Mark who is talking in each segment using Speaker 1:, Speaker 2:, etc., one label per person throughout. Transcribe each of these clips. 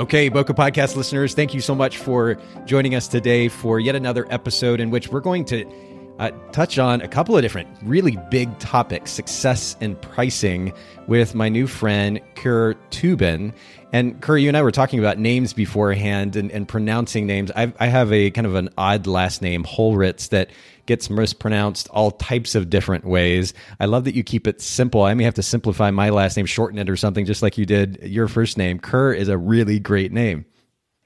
Speaker 1: Okay, Bokeh Podcast listeners, thank you so much for joining us today for yet another episode in which we're going to uh, touch on a couple of different really big topics success and pricing with my new friend Kir Tuben. And Kir, you and I were talking about names beforehand and, and pronouncing names. I've, I have a kind of an odd last name, Holritz, that gets mispronounced all types of different ways. I love that you keep it simple. I may have to simplify my last name, shorten it or something, just like you did your first name. Kir is a really great name.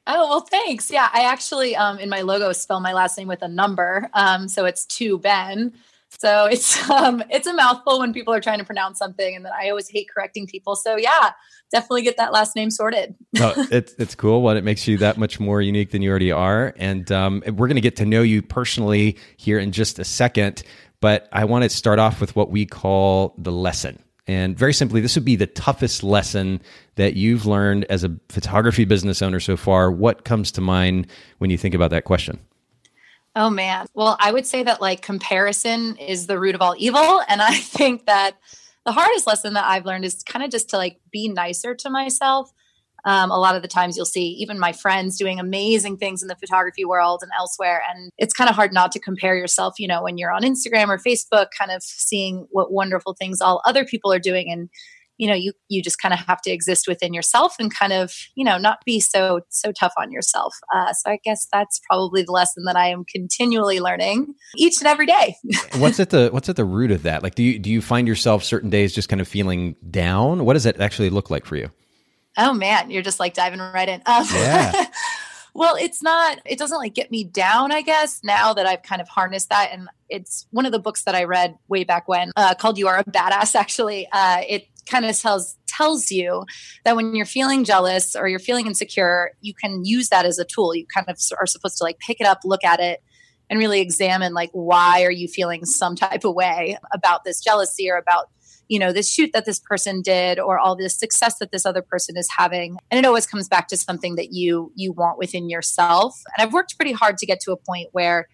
Speaker 2: Oh well, thanks. Yeah, I actually um, in my logo spell my last name with a number, um, so it's two Ben. So it's um, it's a mouthful when people are trying to pronounce something, and then I always hate correcting people. So yeah, definitely get that last name sorted.
Speaker 1: no, it's it's cool. What it makes you that much more unique than you already are, and um, we're going to get to know you personally here in just a second. But I want to start off with what we call the lesson. And very simply, this would be the toughest lesson that you've learned as a photography business owner so far. What comes to mind when you think about that question?
Speaker 2: Oh man. Well, I would say that like comparison is the root of all evil. And I think that the hardest lesson that I've learned is kind of just to like be nicer to myself. Um, a lot of the times you'll see even my friends doing amazing things in the photography world and elsewhere. And it's kind of hard not to compare yourself, you know, when you're on Instagram or Facebook, kind of seeing what wonderful things all other people are doing. And you know you you just kind of have to exist within yourself and kind of you know not be so so tough on yourself. Uh, so i guess that's probably the lesson that i am continually learning each and every day.
Speaker 1: What's at the what's at the root of that? Like do you do you find yourself certain days just kind of feeling down? What does it actually look like for you?
Speaker 2: Oh man you're just like diving right in. Um, yeah. well it's not it doesn't like get me down i guess now that i've kind of harnessed that. And it's one of the books that i read way back when uh, called you are a badass actually. Uh, it kind of tells tells you that when you're feeling jealous or you're feeling insecure, you can use that as a tool. You kind of are supposed to like pick it up, look at it, and really examine like why are you feeling some type of way about this jealousy or about you know this shoot that this person did or all this success that this other person is having and it always comes back to something that you you want within yourself and i've worked pretty hard to get to a point where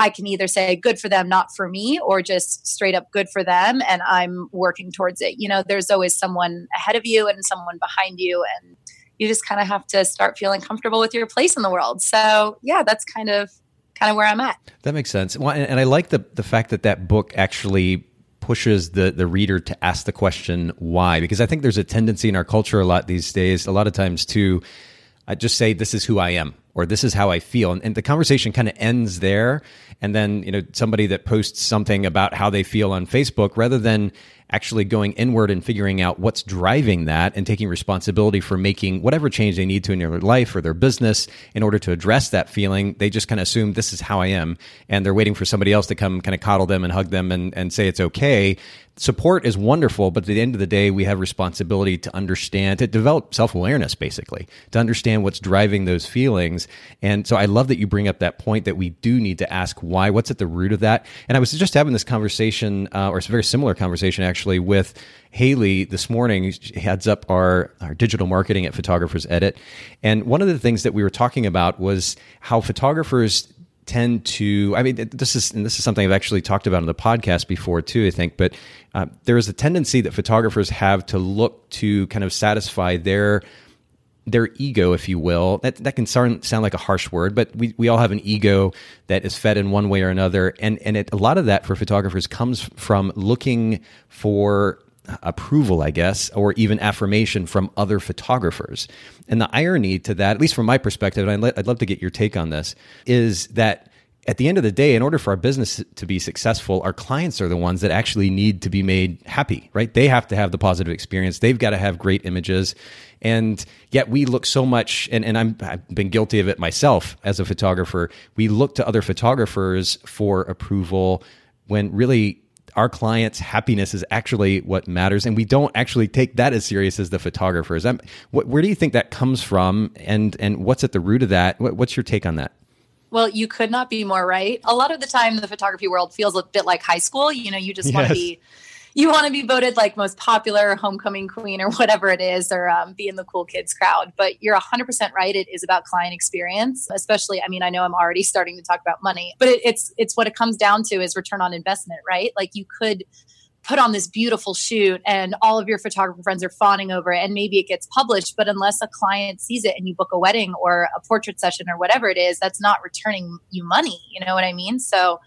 Speaker 2: I can either say good for them, not for me, or just straight up good for them. And I'm working towards it. You know, there's always someone ahead of you and someone behind you. And you just kind of have to start feeling comfortable with your place in the world. So yeah, that's kind of kind of where I'm at.
Speaker 1: That makes sense. Well, and I like the the fact that that book actually pushes the the reader to ask the question why because I think there's a tendency in our culture a lot these days a lot of times to uh, just say this is who I am or this is how I feel. And, and the conversation kind of ends there. And then, you know, somebody that posts something about how they feel on Facebook rather than actually going inward and figuring out what's driving that and taking responsibility for making whatever change they need to in their life or their business in order to address that feeling. They just kind of assume this is how I am. And they're waiting for somebody else to come kind of coddle them and hug them and, and say it's okay. Support is wonderful, but at the end of the day, we have responsibility to understand, to develop self awareness, basically, to understand what's driving those feelings. And so I love that you bring up that point that we do need to ask why, what's at the root of that. And I was just having this conversation, uh, or it's a very similar conversation actually with Haley this morning. She heads up our, our digital marketing at Photographers Edit. And one of the things that we were talking about was how photographers tend to i mean this is and this is something i've actually talked about on the podcast before too i think but uh, there is a tendency that photographers have to look to kind of satisfy their their ego, if you will. That that can sound, sound like a harsh word, but we, we all have an ego that is fed in one way or another, and and it, a lot of that for photographers comes from looking for approval, I guess, or even affirmation from other photographers. And the irony to that, at least from my perspective, and I'd, I'd love to get your take on this, is that at the end of the day, in order for our business to be successful, our clients are the ones that actually need to be made happy, right? They have to have the positive experience. They've got to have great images. And yet we look so much, and, and I'm, I've been guilty of it myself as a photographer. We look to other photographers for approval when really our clients' happiness is actually what matters, and we don't actually take that as serious as the photographers. That, what, where do you think that comes from, and and what's at the root of that? What, what's your take on that?
Speaker 2: Well, you could not be more right. A lot of the time, the photography world feels a bit like high school. You know, you just yes. want to be you want to be voted like most popular homecoming queen or whatever it is or um, be in the cool kids crowd but you're 100% right it is about client experience especially i mean i know i'm already starting to talk about money but it, it's it's what it comes down to is return on investment right like you could put on this beautiful shoot and all of your photographer friends are fawning over it and maybe it gets published but unless a client sees it and you book a wedding or a portrait session or whatever it is that's not returning you money you know what i mean so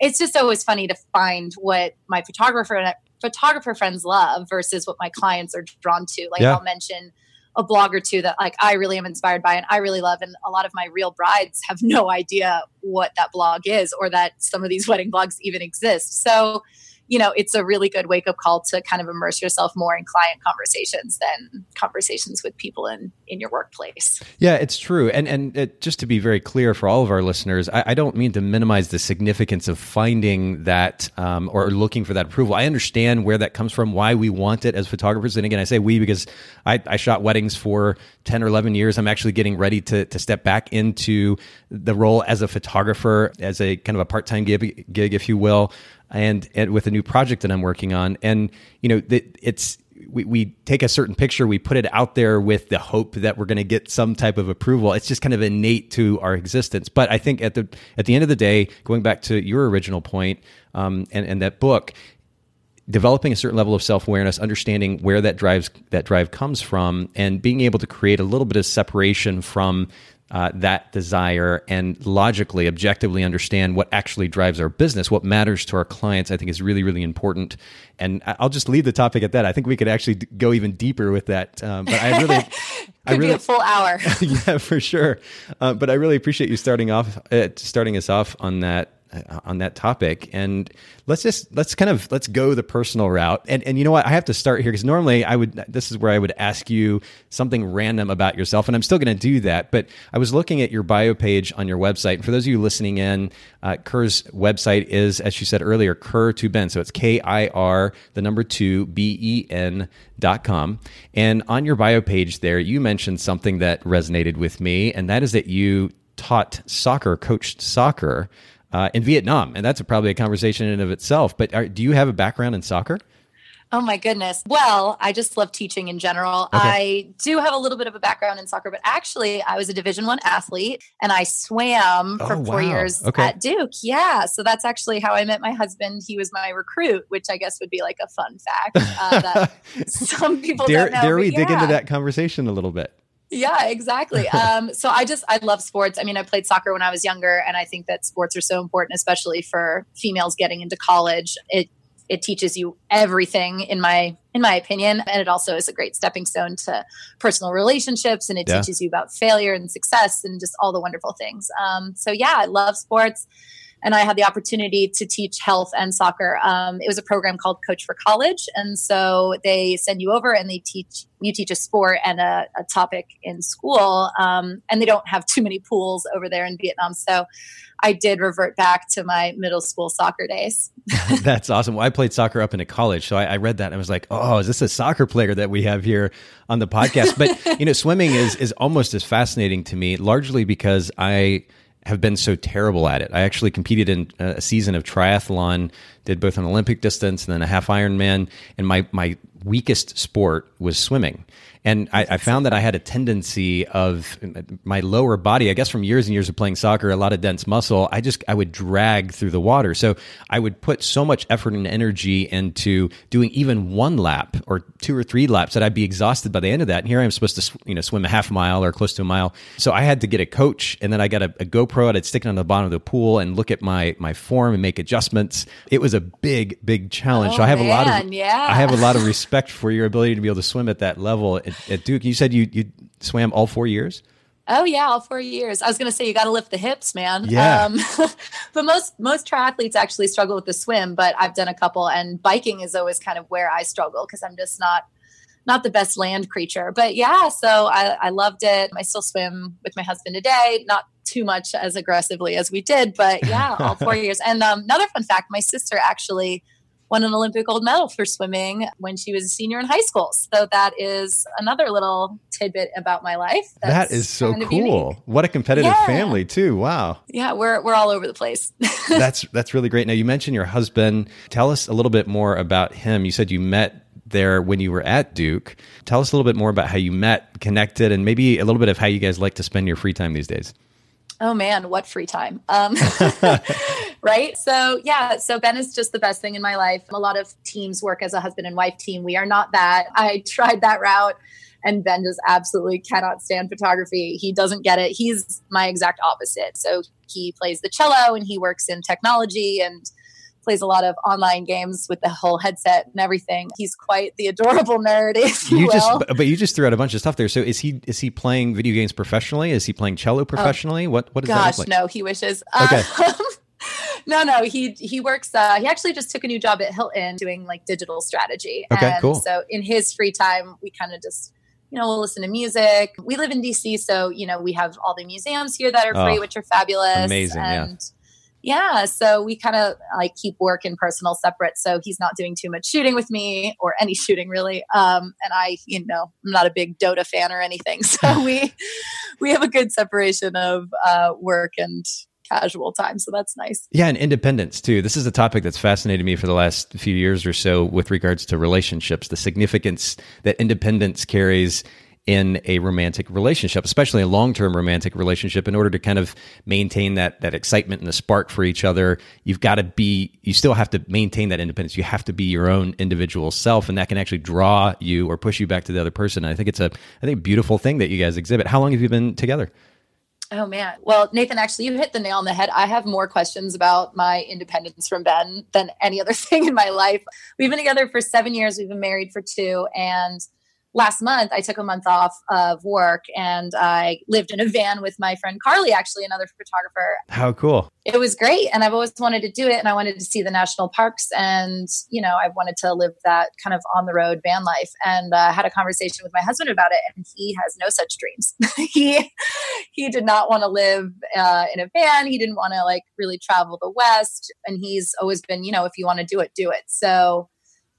Speaker 2: it's just always funny to find what my photographer and photographer friends love versus what my clients are drawn to. Like yeah. I'll mention a blog or two that like I really am inspired by and I really love and a lot of my real brides have no idea what that blog is or that some of these wedding blogs even exist. So you know, it's a really good wake up call to kind of immerse yourself more in client conversations than conversations with people in in your workplace.
Speaker 1: Yeah, it's true. And and it, just to be very clear for all of our listeners, I, I, don't mean to minimize the significance of finding that um, or looking for that approval. I understand where that comes from, why we want it as photographers. And again, I say we because I, I shot weddings for ten or eleven years. I'm actually getting ready to to step back into the role as a photographer, as a kind of a part time gig, gig, if you will and, and with a new project that I'm working on. And you know, it's we, we take a certain picture, we put it out there with the hope that we're going to get some type of approval. It's just kind of innate to our existence. But I think at the at the end of the day, going back to your original point um, and and that book, developing a certain level of self-awareness understanding where that drives that drive comes from and being able to create a little bit of separation from uh, that desire and logically, objectively understand what actually drives our business, what matters to our clients, I think is really, really important. And I'll just leave the topic at that. I think we could actually go even deeper with that. Um, but I really,
Speaker 2: I really, a full hour.
Speaker 1: yeah, for sure. Uh, but I really appreciate you starting off, uh, starting us off on that uh, on that topic. And let's just let's kind of let's go the personal route. And and you know what? I have to start here because normally i would this is where i would ask you something random about yourself and i'm still going to do that. But i was looking at your bio page on your website. And for those of you listening in uh, kir's website is as she said earlier kir to ben. So it's k-i-r the number two b-e-n dot com. And on your bio page there you mentioned something that resonated with me and that is that you taught soccer coached soccer uh, in Vietnam, and that's a, probably a conversation in of itself. But are, do you have a background in soccer?
Speaker 2: Oh my goodness. Well, I just love teaching in general. Okay. I do have a little bit of a background in soccer, but actually I was a division 1 athlete and I swam for oh, 4 wow. years okay. at Duke. Yeah, so that's actually how I met my husband. He was my recruit, which I guess would be like a fun fact uh, that some people
Speaker 1: dare,
Speaker 2: don't know.
Speaker 1: Dare we yeah. dig into that conversation a little bit?
Speaker 2: Yeah exactly. Um, so i just i love sports. I mean i played soccer when i was younger and i think that sports are so important especially for females getting into college. It it teaches you everything in my in my opinion and it also is a great stepping stone to personal relationships and it yeah. teaches you about failure and success and just all the wonderful things. Um, so yeah i love sports and I had the opportunity to teach health and soccer. Um, it was a program called Coach for College, and so they send you over and they teach you teach a sport and a, a topic in school, um, and they don't have too many pools over there in Vietnam, so. I did revert back to my middle school soccer days.
Speaker 1: That's awesome. Well, I played soccer up into college, so I, I, read that and I was like, "Oh, is this a soccer player that we have here on the podcast?" But you know, swimming is is almost as fascinating to me, largely because I have been so terrible at it. I actually competed in uh, a season of triathlon, did both an Olympic distance and then a half Ironman, and my my weakest sport was swimming. And I, I, found that I had a tendency of my lower body, I guess from years and years of playing soccer, a lot of dense muscle, I just, I would drag through the water. So I would put so much effort and energy into doing even one lap or two or three laps that I'd be exhausted by the end of that. And here I am supposed to, you know, swim a half mile or close to a mile. So I had to get a coach and then I got a, a GoPro and I'd stick it on the bottom of the pool and look at my, my form and make adjustments. It was a big, big challenge.
Speaker 2: Oh,
Speaker 1: so I have
Speaker 2: man,
Speaker 1: a lot of, oh,
Speaker 2: yeah.
Speaker 1: I have a lot of respect for your ability to be able to swim at that level at, at Duke. You said you you swam all four years.
Speaker 2: Oh yeah, all four years. I was going to say you got to lift the hips, man.
Speaker 1: Yeah. Um,
Speaker 2: but most most triathletes actually struggle with the swim. But I've done a couple, and biking is always kind of where I struggle because I'm just not not the best land creature. But yeah, so I, I loved it. I still swim with my husband today, not too much as aggressively as we did, but yeah, all four years. And um, another fun fact: my sister actually won an Olympic gold medal for swimming when she was a senior in high school. So that is another little tidbit about my life.
Speaker 1: That is so cool. What a competitive yeah. family too. Wow.
Speaker 2: Yeah, we're we're all over the place.
Speaker 1: that's that's really great. Now you mentioned your husband. Tell us a little bit more about him. You said you met there when you were at Duke. Tell us a little bit more about how you met, connected, and maybe a little bit of how you guys like to spend your free time these days.
Speaker 2: Oh man, what free time. Um, right? So, yeah, so Ben is just the best thing in my life. A lot of teams work as a husband and wife team. We are not that. I tried that route and Ben just absolutely cannot stand photography. He doesn't get it. He's my exact opposite. So, he plays the cello and he works in technology and plays a lot of online games with the whole headset and everything. He's quite the adorable nerd, if you, you
Speaker 1: just, but you just threw out a bunch of stuff there. So is he is he playing video games professionally? Is he playing cello oh, professionally? Oh, what what does
Speaker 2: gosh,
Speaker 1: that look
Speaker 2: like? no, he wishes. Okay. Um, no, no, he he works. Uh, he actually just took a new job at Hilton doing like digital strategy.
Speaker 1: Okay,
Speaker 2: and
Speaker 1: cool.
Speaker 2: So in his free time, we kind of just you know, we'll listen to music. We live in DC, so you know, we have all the museums here that are free, oh, which are fabulous.
Speaker 1: Amazing, and,
Speaker 2: yeah yeah so we kind of like keep work and personal separate so he's not doing too much shooting with me or any shooting really. Um, and i you know i'm not a big dota fan or anything so we we have a good separation of uh, work and casual time so that's nice.
Speaker 1: Yeah and independence too. This is a topic that's fascinated me for the last few years or so with regards to relationships the significance that independence carries in a romantic relationship, especially a long-term romantic relationship, in order to kind of maintain that that excitement and the spark for each other, you've got to be you still have to maintain that independence. You have to be your own individual self, and that can actually draw you or push you back to the other person. And I think it's a I think beautiful thing that you guys exhibit. How long have you been together?
Speaker 2: Oh man. Well, Nathan, actually, you hit the nail on the head. I have more questions about my independence from Ben than any other thing in my life. We've been together for seven years. We've been married for two, and last month I took a month off of work and I lived in a van with my friend Carly, actually another photographer.
Speaker 1: How cool.
Speaker 2: It was great. And I've always wanted to do it. And I wanted to see the national parks. And, you know, I wanted to live that kind of on the road van life. And uh, had a conversation with my husband about it. And he has no such dreams. he, he did not want to live uh, in a van. He didn't want to like really travel the West. And he's always been, you know, if you want to do it, do it. So,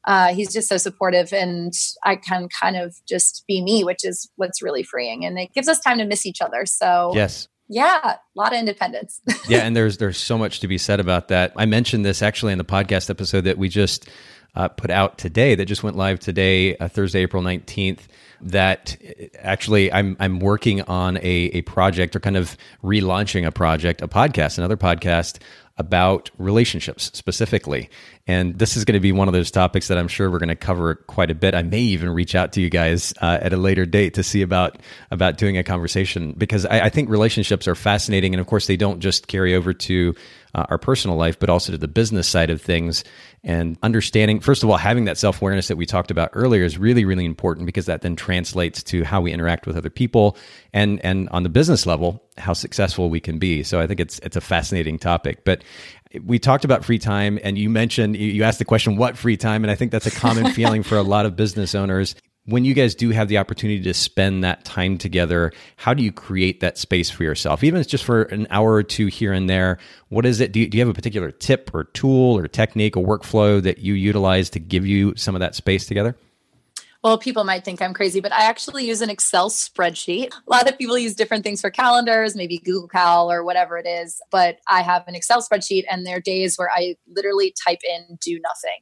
Speaker 2: uh, he's just so supportive and I can kind of just be me, which is what's really freeing. And it gives us time to miss each other. So,
Speaker 1: yes.
Speaker 2: Yeah, a lot of independence.
Speaker 1: yeah, and there's there's so much to be said about that. I mentioned this actually in the podcast episode that we just uh, put out today, that just went live today, uh, Thursday, April nineteenth. That actually, I'm I'm working on a a project or kind of relaunching a project, a podcast, another podcast about relationships specifically. And this is going to be one of those topics that I'm sure we're going to cover quite a bit. I may even reach out to you guys uh, at a later date to see about about doing a conversation because I, I, think relationships are fascinating, and of course they don't just carry over to uh, our personal life, but also to the business side of things. And understanding, first of all, having that self awareness that we talked about earlier is really, really important because that then translates to how we interact with other people, and and on the business level, how successful we can be. So I think it's it's a fascinating topic. But we talked about free time and you mentioned you asked the question what free time? And i think that's a common feeling for a lot of business owners. When you guys do have the opportunity to spend that time together how do you create that space for yourself? Even if it's just for an hour or two here and there what is it? Do you, do you have a particular tip or tool or technique or workflow that you utilize to give you some of that space together
Speaker 2: well, people might think I'm crazy, but I actually use an Excel spreadsheet. A lot of people use different things for calendars, maybe Google Cal or whatever it is, but I have an Excel spreadsheet and there are days where I literally type in do nothing.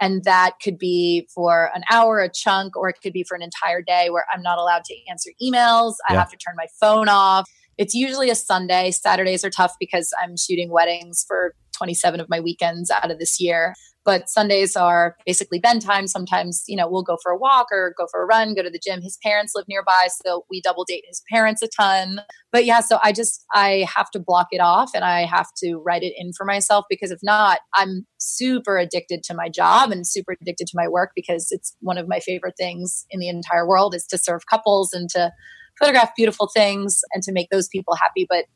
Speaker 2: And that could be for an hour, a chunk, or it could be for an entire day where I'm not allowed to answer emails. I have to turn my phone off. It's usually a Sunday. Saturdays are tough because I'm shooting weddings for 27 of my weekends out of this year but Sundays are basically Ben time. Sometimes, you know, we'll go for a walk or go for a run, go to the gym. His parents live nearby, so we double date his parents a ton. But yeah, so I just I have to block it off and I have to write it in for myself because if not, I'm super addicted to my job and super addicted to my work because it's one of my favorite things in the entire world is to serve couples and to photograph beautiful things and to make those people happy. But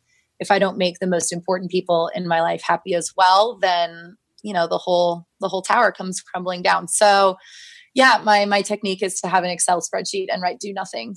Speaker 2: if I don't make the most important people in my life happy as well, then you know the whole the whole tower comes crumbling down so yeah my my technique is to have an excel spreadsheet and write do nothing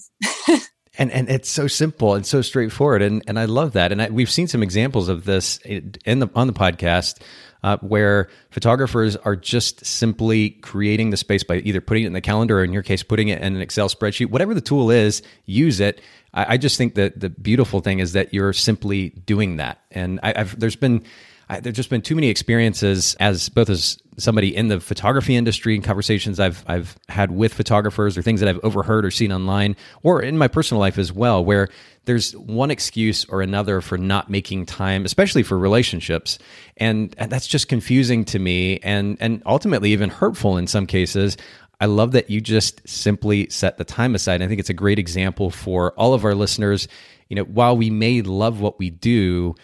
Speaker 1: and and it's so simple and so straightforward and and I love that and I, we've seen some examples of this in the on the podcast uh, where photographers are just simply creating the space by either putting it in the calendar or in your case, putting it in an Excel spreadsheet, whatever the tool is, use it. I, I just think that the beautiful thing is that you're simply doing that. And I, I've, there's been, I, there's just been too many experiences as both as somebody in the photography industry and conversations I've I've had with photographers or things that I've overheard or seen online or in my personal life as well where there's one excuse or another for not making time especially for relationships and, and that's just confusing to me and and ultimately even hurtful in some cases I love that you just simply set the time aside. I think it's a great example for all of our listeners. You know, while we may love what we do,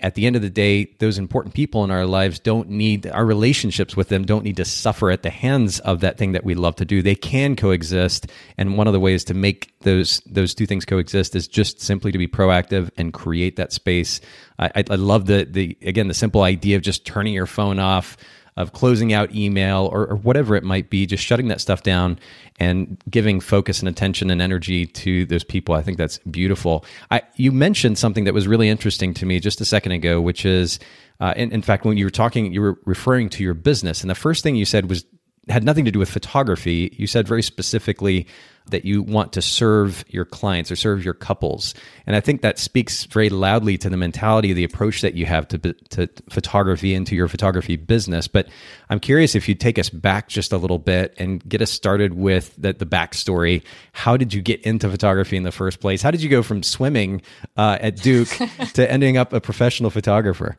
Speaker 1: at the end of the day, those important people in our lives don't need our relationships with them don't need to suffer at the hands of that thing that we love to do. They can coexist, and one of the ways to make those those two things coexist is just simply to be proactive and create that space. I, I love the the again the simple idea of just turning your phone off of closing out email or, or, whatever it might be, just shutting that stuff down and giving focus and attention and energy to those people. I think that's beautiful. I, you mentioned something that was really interesting to me just a second ago, which is, uh, in, in fact, when you were talking, you were referring to your business, and the first thing you said was had nothing to do with photography. You said very specifically that you want to serve your clients or serve your couples. And I think that speaks very loudly to the mentality, the approach that you have to, to photography and to your photography business. But I'm curious if you take us back just a little bit and get us started with the, the backstory. How did you get into photography in the first place? How did you go from swimming uh, at Duke to ending up a professional photographer?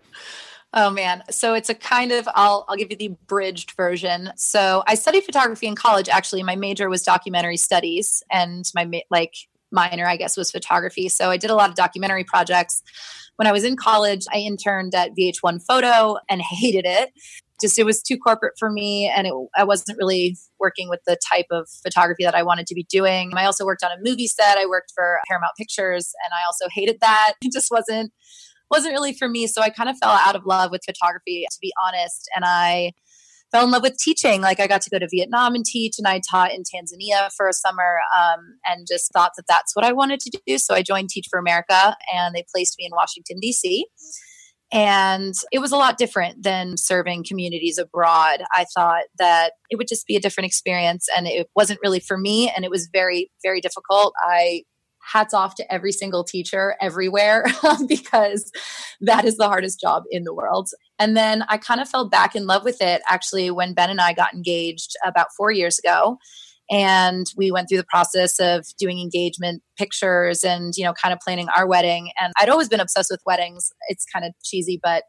Speaker 2: Oh man. So it's a kind of I'll I'll give you the bridged version. So I studied photography in college actually. My major was documentary studies and my like minor I guess was photography. So I did a lot of documentary projects. When I was in college, I interned at VH1 Photo and hated it. Just it was too corporate for me and it, I wasn't really working with the type of photography that I wanted to be doing. I also worked on a movie set. I worked for Paramount Pictures and I also hated that. It just wasn't wasn't really for me. So I kind of fell out of love with photography, to be honest. And I fell in love with teaching. Like I got to go to Vietnam and teach, and I taught in Tanzania for a summer, um, and just thought that that's what I wanted to do. So I joined Teach for America, and they placed me in Washington D.C. And it was a lot different than serving communities abroad. I thought that it would just be a different experience, and it wasn't really for me. And it was very, very difficult. I hats off to every single teacher everywhere because that is the hardest job in the world. And then I kind of fell back in love with it actually when Ben and I got engaged about four years ago. And we went through the process of doing engagement pictures and, you know, kind of planning our wedding. And I'd always been obsessed with weddings. It's kind of cheesy, but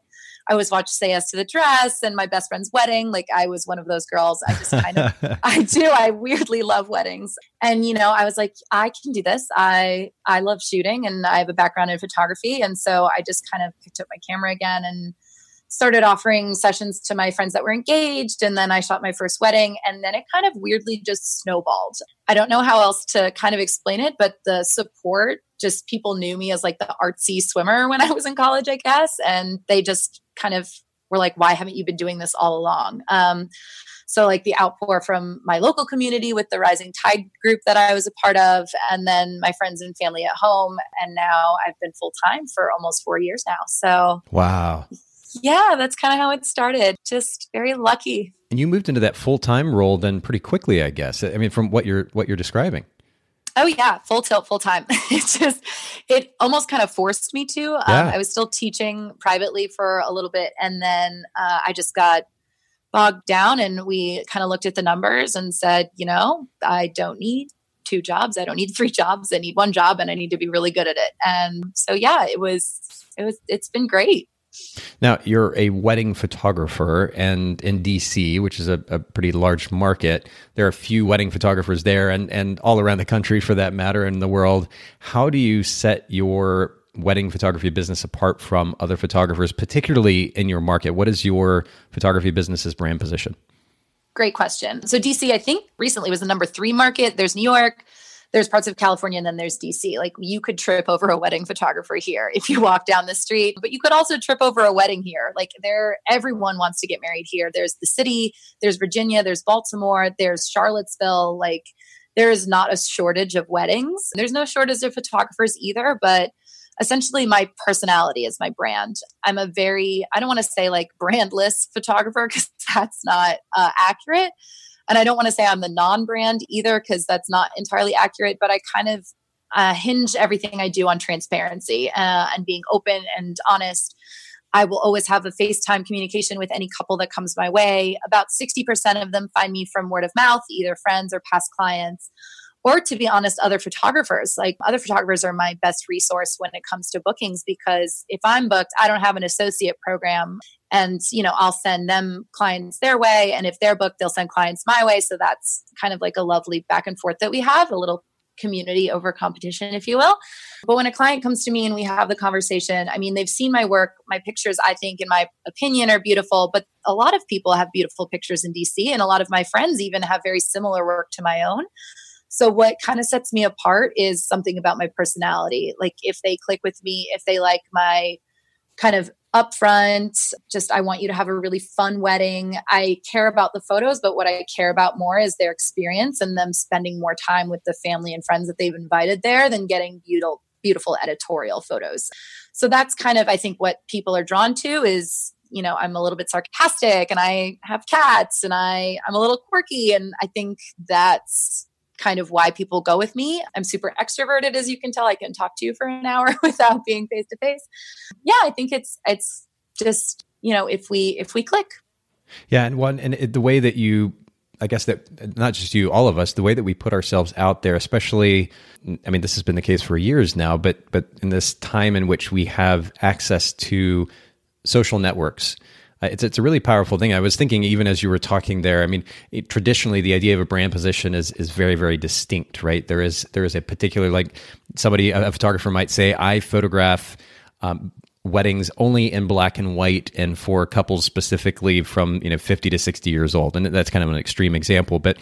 Speaker 2: I always watch Say Yes to the Dress and my best friend's wedding. Like I was one of those girls. I just kind of, I do. I weirdly love weddings. And, you know, I was like, I can do this. I, I love shooting and I have a background in photography. And so I just kind of picked up my camera again and started offering sessions to my friends that were engaged and then I shot my first wedding and then it kind of weirdly just snowballed. I don't know how else to kind of explain it, but the support just people knew me as like the artsy swimmer when I was in college, I guess, and they just kind of were like, "Why haven't you been doing this all along?" Um, so like the outpour from my local community with the Rising Tide group that I was a part of, and then my friends and family at home, and now I've been full time for almost four years now. So
Speaker 1: wow,
Speaker 2: yeah, that's kind of how it started. Just very lucky.
Speaker 1: And you moved into that full time role then pretty quickly, I guess. I mean, from what you're what you're describing.
Speaker 2: Oh yeah, full tilt, full time. it just it almost kind of forced me to. Um. I was still teaching privately for a little bit, and then uh, I just got bogged down, and we kind of looked at the numbers and said, you know, I don't need two jobs, I don't need three jobs, I need one job, and I need to be really good at it. And so yeah, it was it was it's been great.
Speaker 1: Now, you're a wedding photographer, and in DC, which is a, a, pretty large market, there are a few wedding photographers there, and, and all around the country for that matter, in the world. How do you set your wedding photography business apart from other photographers, particularly in your market? What is your photography business's brand position?
Speaker 2: Great question. So, DC, I think recently was the number three market. There's New York, there's parts of California and then there's DC. Like you could trip over a wedding photographer here if you walk down the street, but you could also trip over a wedding here. Like there, everyone wants to get married here. There's the city, there's Virginia, there's Baltimore, there's Charlottesville. Like there is not a shortage of weddings. There's no shortage of photographers either, but essentially my personality is my brand. I'm a very, I don't want to say like brandless photographer because that's not uh, accurate. And I don't want to say I'm the non brand either because that's not entirely accurate, but I kind of uh, hinge everything I do on transparency uh, and being open and honest. I will always have a FaceTime communication with any couple that comes my way. About 60% of them find me from word of mouth, either friends or past clients or to be honest, other photographers. Like other photographers are my best resource when it comes to bookings because if I'm booked, I don't have an associate program. And, you know, I'll send them clients their way. And if they're booked, they'll send clients my way. So that's kind of like a lovely back and forth that we have, a little community over competition, if you will. But when a client comes to me and we have the conversation, I mean, they've seen my work. My pictures, I think, in my opinion, are beautiful. But a lot of people have beautiful pictures in DC, and a lot of my friends even have very similar work to my own. So, what kind of sets me apart is something about my personality. Like, if they click with me, if they like my kind of upfront, just I want you to have a really fun wedding. I care about the photos, but what I care about more is their experience and them spending more time with the family and friends that they've invited there than getting beautiful beautiful editorial photos. So that's kind of I think what people are drawn to is you know i'm a little bit sarcastic and i have cats and i i'm a little quirky and i think that's kind of why people go with me. I'm super extroverted, as you can tell. I can talk to you for an hour without being face to face. Yeah, I think it's it's just you know if we if we click.
Speaker 1: Yeah, and one and the way that you I guess that not just you, all of us, the way that we put ourselves out there, especially, I mean, this has been the case for years now, but but in this time in which we have access to social networks, it's it's a really powerful thing. I was thinking even as you were talking there. I mean, it, traditionally the idea of a brand position is is very very distinct, right? There is there is a particular like somebody a, photographer might say, I photograph. Um, weddings only in black and white and for couples specifically from you know 50 to 60 years old and that's kind of an extreme example but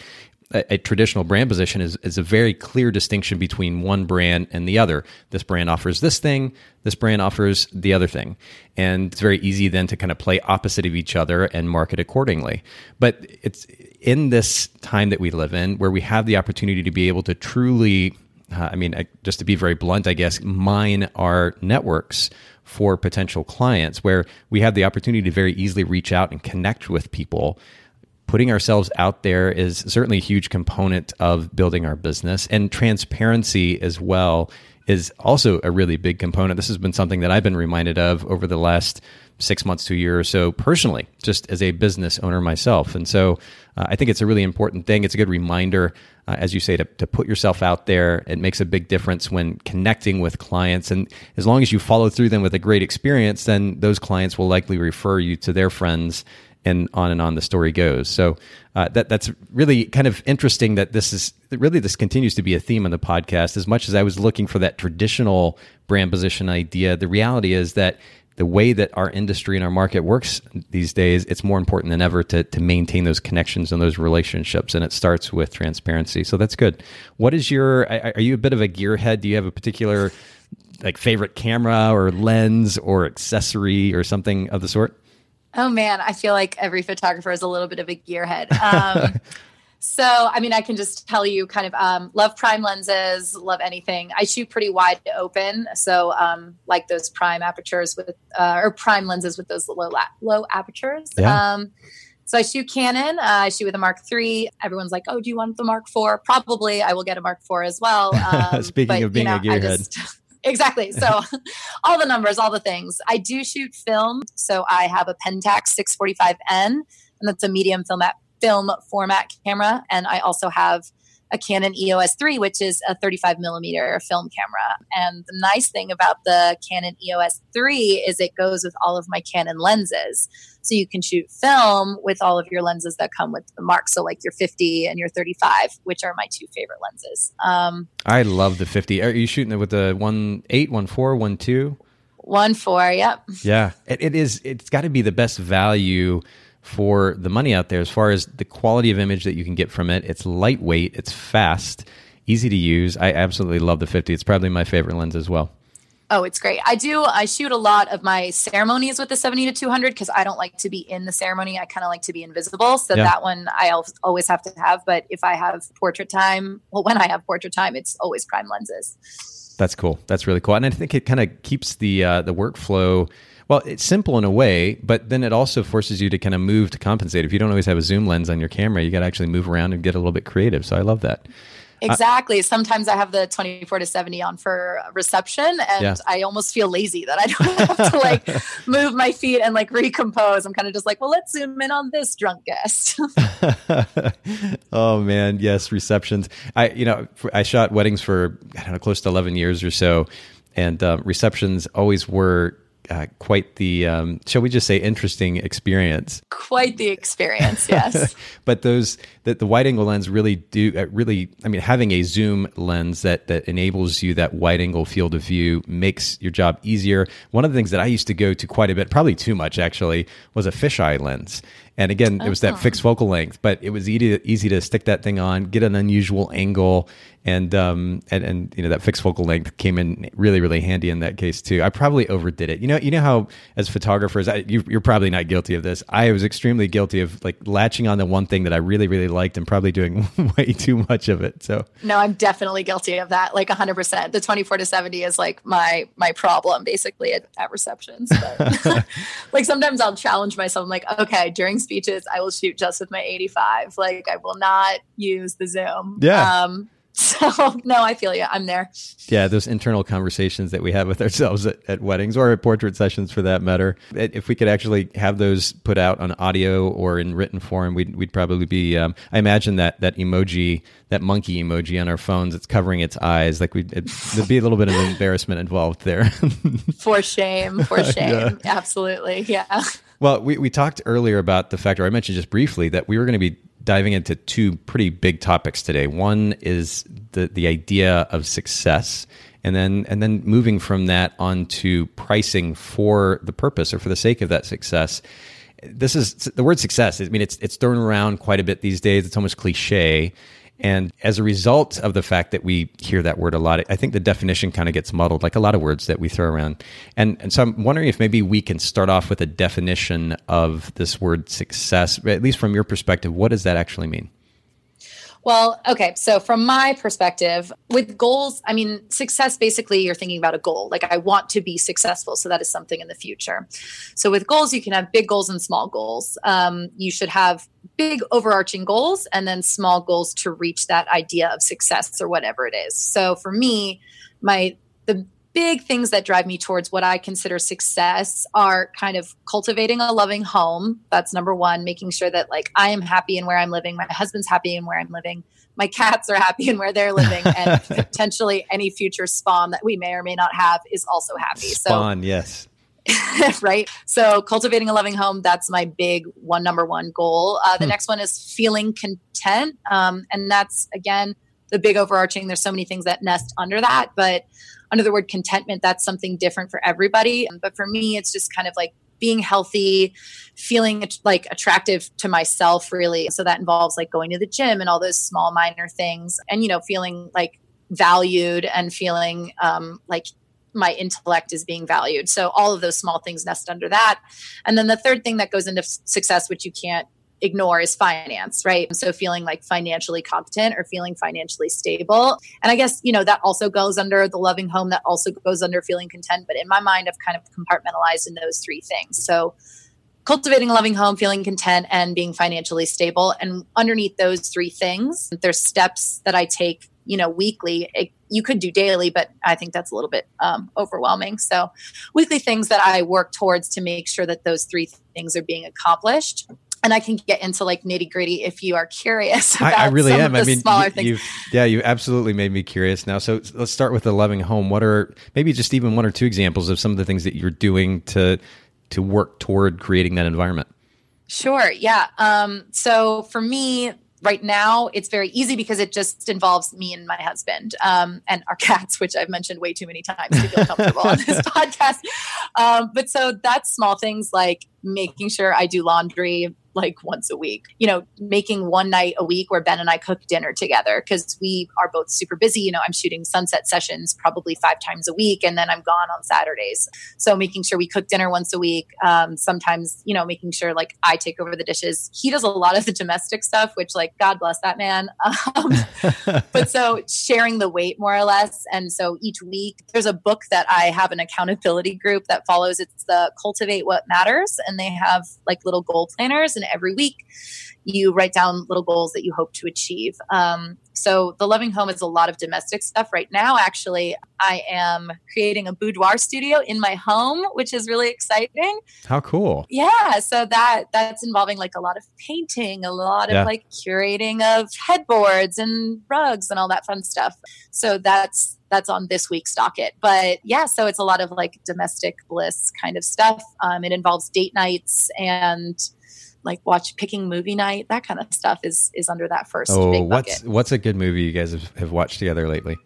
Speaker 1: a, a, traditional brand position is, is a very clear distinction between one brand and the other. This brand offers this thing, this brand offers the other thing. And it's very easy then to kind of play opposite of each other and market accordingly. But it's in this time that we live in where we have the opportunity to be able to truly, uh, I mean, just to be very blunt, I guess, mine our networks for potential clients where we have the opportunity to very easily reach out and connect with people putting ourselves out there is certainly a huge component of building our business. And transparency as well is also a really big component. This has been something that i've been reminded of over the last six months to a year or so personally just as a business owner myself. And so uh, i think it's a really important thing. It's a good reminder uh, as you say to, to put yourself out there. It makes a big difference when connecting with clients. And as long as you follow through them with a great experience then those clients will likely refer you to their friends and on and on the story goes. So uh, that that's really kind of interesting that this is really this continues to be a theme on the podcast. As much as I was looking for that traditional brand position idea, the reality is that the way that our industry and our market works these days, it's more important than ever to, to maintain those connections and those relationships. And it starts with transparency. So that's good. What is your, are you a bit of a gearhead? Do you have a particular like favorite camera or lens or accessory or something of the sort?
Speaker 2: Oh man, I feel like every photographer is a little bit of a gearhead. Um, so, I mean, I can just tell you kind of um, love prime lenses, love anything. I shoot pretty wide open. So, um, like those prime apertures with, uh, or prime lenses with those low, low apertures. Yeah. Um, so I shoot Canon. Uh, I shoot with a Mark III. Everyone's like, "Oh, do you want the Mark IV?" Probably. I will get a Mark IV as well. Um,
Speaker 1: Speaking but, of being you know, a gearhead,
Speaker 2: exactly. So all the numbers, all the things. I do shoot film. So I have a Pentax 645N, and that's a medium film film format camera. And I also have a Canon EOS 3, which is a 35 millimeter film camera. And the nice thing about the Canon EOS 3 is it goes with all of my Canon lenses. So you can shoot film with all of your lenses that come with the mark. So like your 50 and your 35, which are my two favorite lenses. Um,
Speaker 1: I love the 50. Are you shooting it with the 1 8, 1 4, 1 2?
Speaker 2: 1 4, yep.
Speaker 1: Yeah. It, it is, it's got to be the best value for the money out there as far as the quality of image that you can get from it. It's lightweight, it's fast, easy to use. I absolutely love the 50. It's probably my favorite lens as well.
Speaker 2: Oh, it's great. I do. I shoot a lot of my ceremonies with the 70 to 200 because I don't like to be in the ceremony. I kind of like to be invisible. So yeah. that one I always have to have. But if I have portrait time, well, when I have portrait time, it's always prime lenses.
Speaker 1: That's cool. That's really cool, and I think it kind of keeps the uh, the workflow. Well, it's simple in a way, but then it also forces you to kind of move to compensate. If you don't always have a zoom lens on your camera, you got to actually move around and get a little bit creative. So I love that.
Speaker 2: Exactly. Uh, Sometimes I have the 24 to 70 on for reception and yeah. I almost feel lazy that I don't have to like move my feet and like recompose. I'm kind of just like, well, let's zoom in on this drunk guest.
Speaker 1: oh man. Yes. Receptions. I, you know, I shot weddings for, I don't know, close to 11 years or so. And uh, receptions always were uh, quite the um, shall we just say interesting experience?
Speaker 2: Quite the experience yes.
Speaker 1: But those that the wide angle lens really do uh, really i mean having a zoom lens that that enables you that wide angle field of view makes your job easier. One of the things that i used to go to quite a bit probably too much actually was a fisheye lens and again, it was that fixed focal length, but it was easy to, easy to stick that thing on, get an unusual angle, and um and and you know that fixed focal length came in really really handy in that case too. I probably overdid it. You know you know how as photographers, I, you, you're probably not guilty of this. I was extremely guilty of like latching on the one thing that I really really liked and probably doing way too much of it. So
Speaker 2: no, I'm definitely guilty of that. Like 100. percent The 24 to 70 is like my my problem basically at, at receptions. But like sometimes I'll challenge myself. I'm like, okay, during speeches, I will shoot just with my 85. Like I will not use the Zoom.
Speaker 1: Yeah. Um,
Speaker 2: so no, I feel you. I'm there.
Speaker 1: Yeah, those internal conversations that we have with ourselves at, at, weddings or at portrait sessions, for that matter. If we could actually have those put out on audio or in written form, we'd we'd probably be. Um, I imagine that that emoji, that monkey emoji on our phones, it's covering its eyes. Like we, there'd be a little bit of embarrassment involved there.
Speaker 2: for shame, for shame, yeah. absolutely, yeah.
Speaker 1: Well, we, we talked earlier about the fact, or I mentioned just briefly, that we were going to be diving into two pretty big topics today. One is the the idea of success, and then and then moving from that onto pricing for the purpose or for the sake of that success. This is the word success. I mean, it's it's thrown around quite a bit these days. It's almost cliche, and as a result of the fact that we hear that word a lot, I think the definition kind of gets muddled, like a lot of words that we throw around. And, and so I'm wondering if maybe we can start off with a definition of this word success, at least from your perspective. What does that actually mean?
Speaker 2: Well, okay. So, from my perspective, with goals, I mean, success basically you're thinking about a goal. Like, I want to be successful. So, that is something in the future. So, with goals, you can have big goals and small goals. Um, you should have big overarching goals and then small goals to reach that idea of success or whatever it is. So, for me, my the big things that drive me towards what I consider success are kind of cultivating a loving home. That's number one, making sure that like I am happy in where I'm living, my husband's happy in where I'm living, my cats are happy in where they're living, and potentially any future spawn that we may or may not have is also happy.
Speaker 1: Spawn, so, yes.
Speaker 2: right? So cultivating a loving home, that's my big one number one goal. Uh, the hmm. next one is feeling content. Um, and that's again the big overarching, there's so many things that nest under that, but under the word contentment, that's something different for everybody. But for me, it's just kind of like being healthy, feeling like attractive to myself, really. So that involves like going to the gym and all those small, minor things, and, you know, feeling like valued and feeling um, like my intellect is being valued. So all of those small things nest under that. And then the third thing that goes into success, which you can't ignore is finance, right? So feeling like financially competent or feeling financially stable. And I guess, you know, that also goes under the loving home, that also goes under feeling content. But in my mind, I've kind of compartmentalized in those three things. So cultivating a loving home, feeling content, and being financially stable. And underneath those three things, there's steps that I take, you know, weekly. It, you could do daily, but I think that's a little bit um, overwhelming. So, weekly things that I work towards to make sure that those three things are being accomplished and I can get into like nitty gritty if you are curious. I, I, really am. I mean,
Speaker 1: you, you've, yeah, you absolutely made me curious now. So let's start with the loving home. What are maybe just even one or two examples of some of the things that you're doing to to work toward creating that environment?
Speaker 2: Sure. Yeah. Um, so for me, right now it's very easy because it just involves me and my husband um, and our cats which i've mentioned way too many times to feel comfortable on this podcast um, but so that's small things like making sure i do laundry like once a week. You know, making one night a week where Ben and I cook dinner together because we are both super busy. You know, I'm shooting sunset sessions probably five times a week and then I'm gone on Saturdays. So making sure we cook dinner once a week. Um, sometimes, you know, making sure like I take over the dishes. He does a lot of the domestic stuff, which like, God bless that man. Um, but so sharing the weight more or less. And so each week there's a book that I have an accountability group that follows. It's the Cultivate What Matters. And they have like little goal planners. And every week you write down little goals that you hope to achieve. Um, so the loving home is a lot of domestic stuff right now. Actually, I am creating a boudoir studio in my home, which is really exciting.
Speaker 1: How cool!
Speaker 2: Yeah, so that that's involving like a lot of painting, a lot yeah. of like curating of headboards and rugs and all that fun stuff. So that's that's on this week's docket. But yeah, so it's a lot of like domestic bliss kind of stuff. Um, it involves date nights and like watch picking movie night, that kind of stuff is is under that first.
Speaker 1: Oh, what's what's a good movie you guys have, have watched together lately?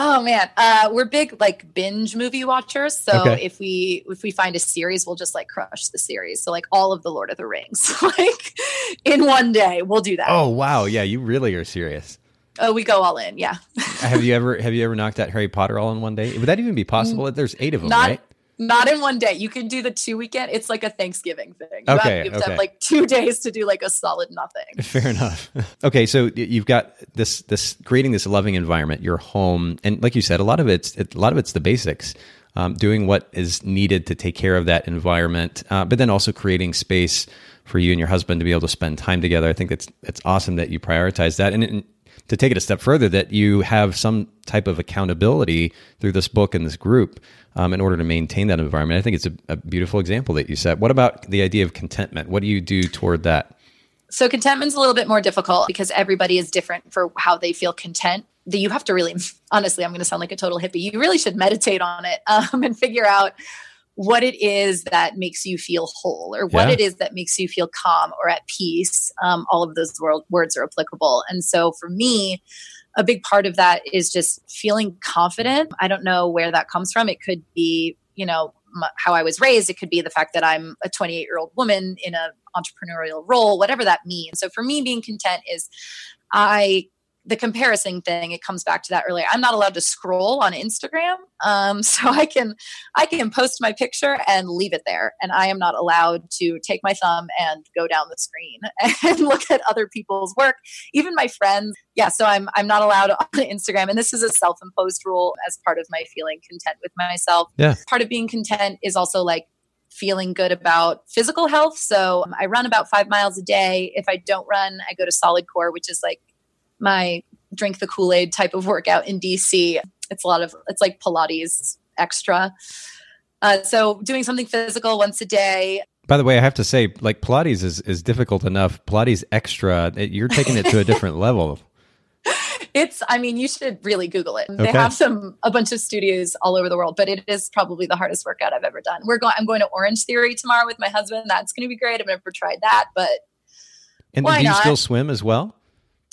Speaker 2: Oh man, uh, we're big like binge movie watchers. So okay. if we if we find a series, we'll just like crush the series. So like all of the Lord of the Rings, like in one day, we'll do that.
Speaker 1: Oh wow, yeah, you really are serious.
Speaker 2: Oh, we go all in, yeah.
Speaker 1: have you ever have you ever knocked out Harry Potter all in one day? Would that even be possible? Mm, There's eight of them,
Speaker 2: Not,
Speaker 1: right?
Speaker 2: Not in one day. You can do the two weekend. It's like a Thanksgiving thing. You okay, have, you have okay. to have like two days to do like a solid nothing.
Speaker 1: Fair enough. okay, so you've got this this creating this loving environment, your home, and like you said, a lot of it's a lot of it's the basics. Um, doing what is needed to take care of that environment, uh, but then also creating space for you and your husband to be able to spend time together. I think it's it's awesome that you prioritize that, and, and to take it a step further, that you have some type of accountability through this book and this group um, in order to maintain that environment. I think it's a, a beautiful example that you set. What about the idea of contentment? What do you do toward that?
Speaker 2: So contentment's a little bit more difficult because everybody is different for how they feel content. That you have to really, honestly, I'm going to sound like a total hippie. You really should meditate on it um, and figure out what it is that makes you feel whole or what yeah. it is that makes you feel calm or at peace. Um, all of those world, words are applicable. And so for me, a big part of that is just feeling confident. I don't know where that comes from. It could be, you know, how I was raised. It could be the fact that I'm a 28 year old woman in an entrepreneurial role, whatever that means. So for me, being content is I the comparison thing it comes back to that earlier i'm not allowed to scroll on instagram um, so i can i can post my picture and leave it there and i am not allowed to take my thumb and go down the screen and look at other people's work even my friends yeah so i'm i'm not allowed on instagram and this is a self-imposed rule as part of my feeling content with myself
Speaker 1: yeah
Speaker 2: part of being content is also like feeling good about physical health. So um, I run about five miles a day. If I don't run, I go to solid core, which is like my drink the Kool Aid type of workout in DC. It's a lot of, it's like Pilates extra. Uh, so doing something physical once a day.
Speaker 1: By the way, I have to say, like Pilates is, is difficult enough. Pilates extra, you're taking it to a different level.
Speaker 2: It's, I mean, you should really Google it. Okay. They have some, a bunch of studios all over the world, but it is probably the hardest workout I've ever done. We're going, I'm going to Orange Theory tomorrow with my husband. That's going to be great. I've never tried that, but.
Speaker 1: And do you not? still swim as well?